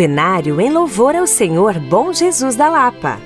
Novenário em louvor ao Senhor Bom Jesus da Lapa.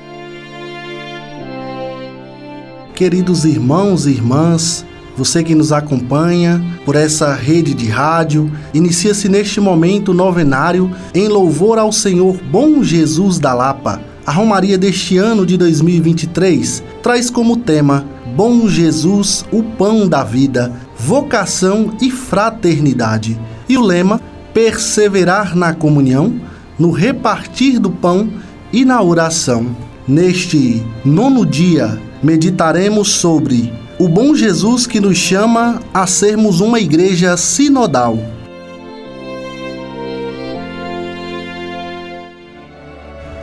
Queridos irmãos e irmãs, você que nos acompanha por essa rede de rádio, inicia-se neste momento o novenário em louvor ao Senhor Bom Jesus da Lapa. A Romaria deste ano de 2023 traz como tema Bom Jesus, o pão da vida, vocação e fraternidade. E o lema: perseverar na comunhão, no repartir do pão e na oração. Neste nono dia, meditaremos sobre o bom Jesus que nos chama a sermos uma igreja sinodal.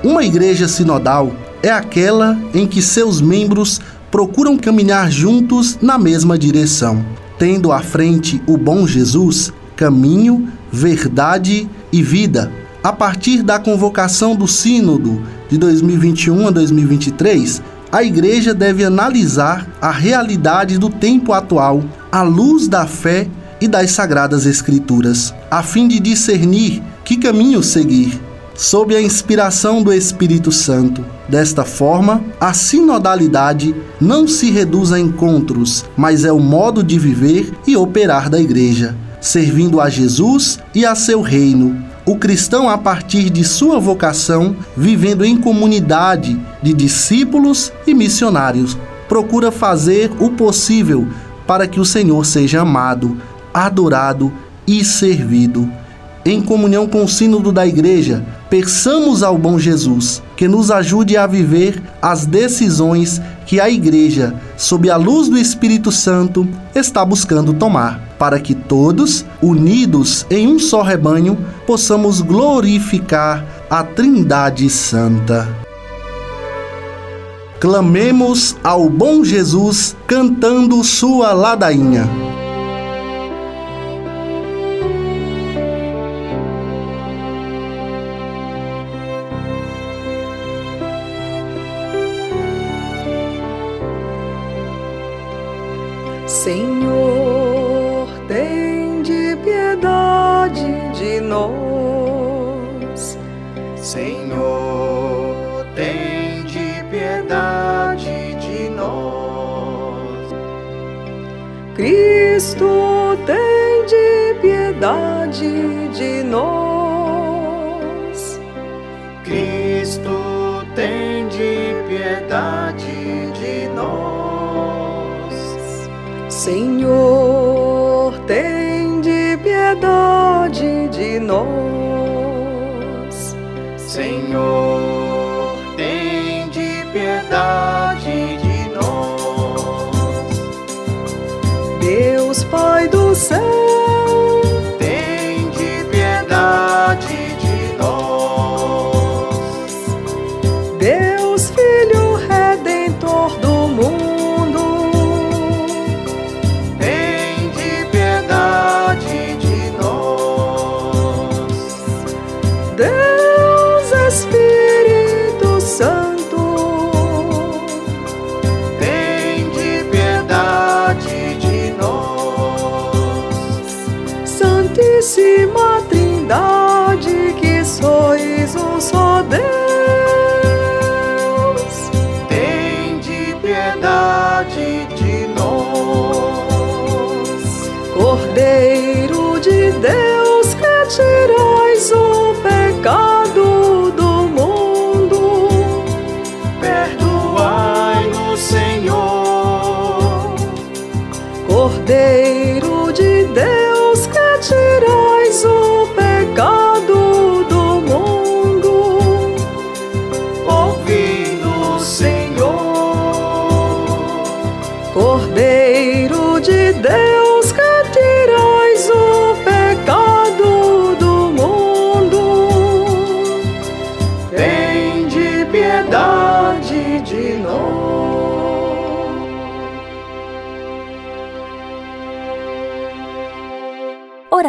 Uma igreja sinodal é aquela em que seus membros procuram caminhar juntos na mesma direção, tendo à frente o bom Jesus, caminho, verdade e vida. A partir da convocação do Sínodo de 2021 a 2023, a igreja deve analisar a realidade do tempo atual à luz da fé e das sagradas escrituras, a fim de discernir que caminho seguir, sob a inspiração do Espírito Santo. Desta forma, a sinodalidade não se reduz a encontros, mas é o modo de viver e operar da igreja, servindo a Jesus e a seu reino, o cristão, a partir de sua vocação, vivendo em comunidade de discípulos e missionários, procura fazer o possível para que o Senhor seja amado, adorado e servido. Em comunhão com o Sínodo da Igreja, peçamos ao bom Jesus que nos ajude a viver as decisões que a Igreja, sob a luz do Espírito Santo, está buscando tomar para que todos, unidos em um só rebanho, possamos glorificar a Trindade Santa. Clamemos ao bom Jesus cantando sua ladainha. Senhor, tem de piedade de nós. Cristo, tem de piedade de nós. Cristo, tem de piedade de nós. Senhor, Deus que tirais o pecado do mundo. Perdoai-nos, Senhor. Cordeiro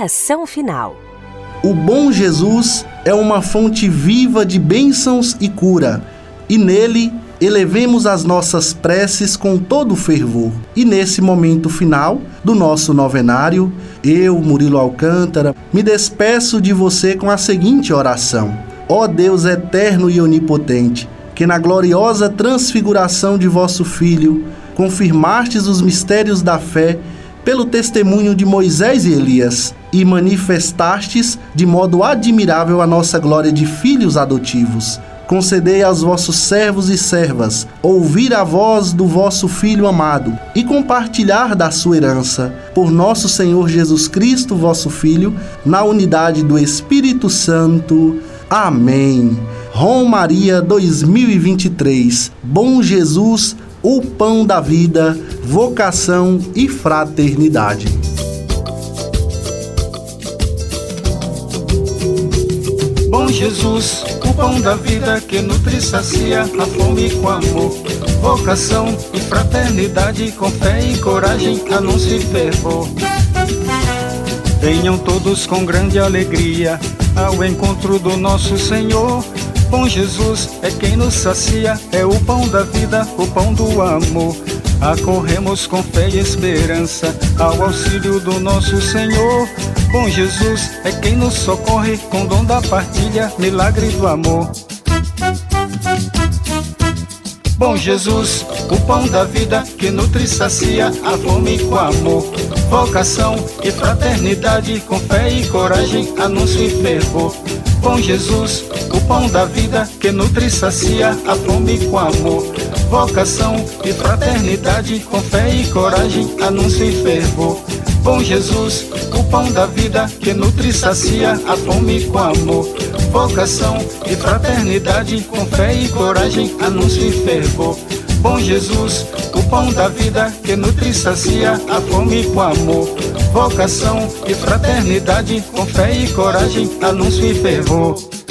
Oração final. O bom Jesus é uma fonte viva de bênçãos e cura, e nele elevemos as nossas preces com todo fervor. E nesse momento final do nosso novenário, eu, Murilo Alcântara, me despeço de você com a seguinte oração: ó Deus eterno e onipotente, que na gloriosa transfiguração de vosso Filho confirmastes os mistérios da fé pelo testemunho de Moisés e Elias e manifestastes de modo admirável a nossa glória de filhos adotivos. Concedei aos vossos servos e servas ouvir a voz do vosso Filho amado e compartilhar da sua herança, por nosso Senhor Jesus Cristo, vosso Filho, na unidade do Espírito Santo. Amém. Rom Maria 2023. Bom Jesus, o pão da vida, vocação e fraternidade. Bom Jesus, o pão da vida que nutre sacia a fome com amor, vocação e fraternidade, com fé e coragem, anúncio e fervor. Venham todos com grande alegria ao encontro do nosso Senhor. Bom Jesus é quem nos sacia, é o pão da vida, o pão do amor. Acorremos com fé e esperança ao auxílio do nosso Senhor. Bom Jesus é quem nos socorre com dom da partilha, milagre do amor. Bom Jesus, o pão da vida que nutre e sacia a fome com amor, vocação e fraternidade, com fé e coragem, anúncio e fervor. Bom Jesus, o pão da vida que nutre e sacia a fome com amor, vocação e fraternidade, com fé e coragem, anúncio e fervor. Bom Jesus, o pão da vida que nutre e sacia a fome com amor, vocação e fraternidade, com fé e coragem, anúncio e fervor. Bom Jesus, o pão da vida que nutre e sacia a fome com amor, vocação e fraternidade, com fé e coragem, anúncio e fervor.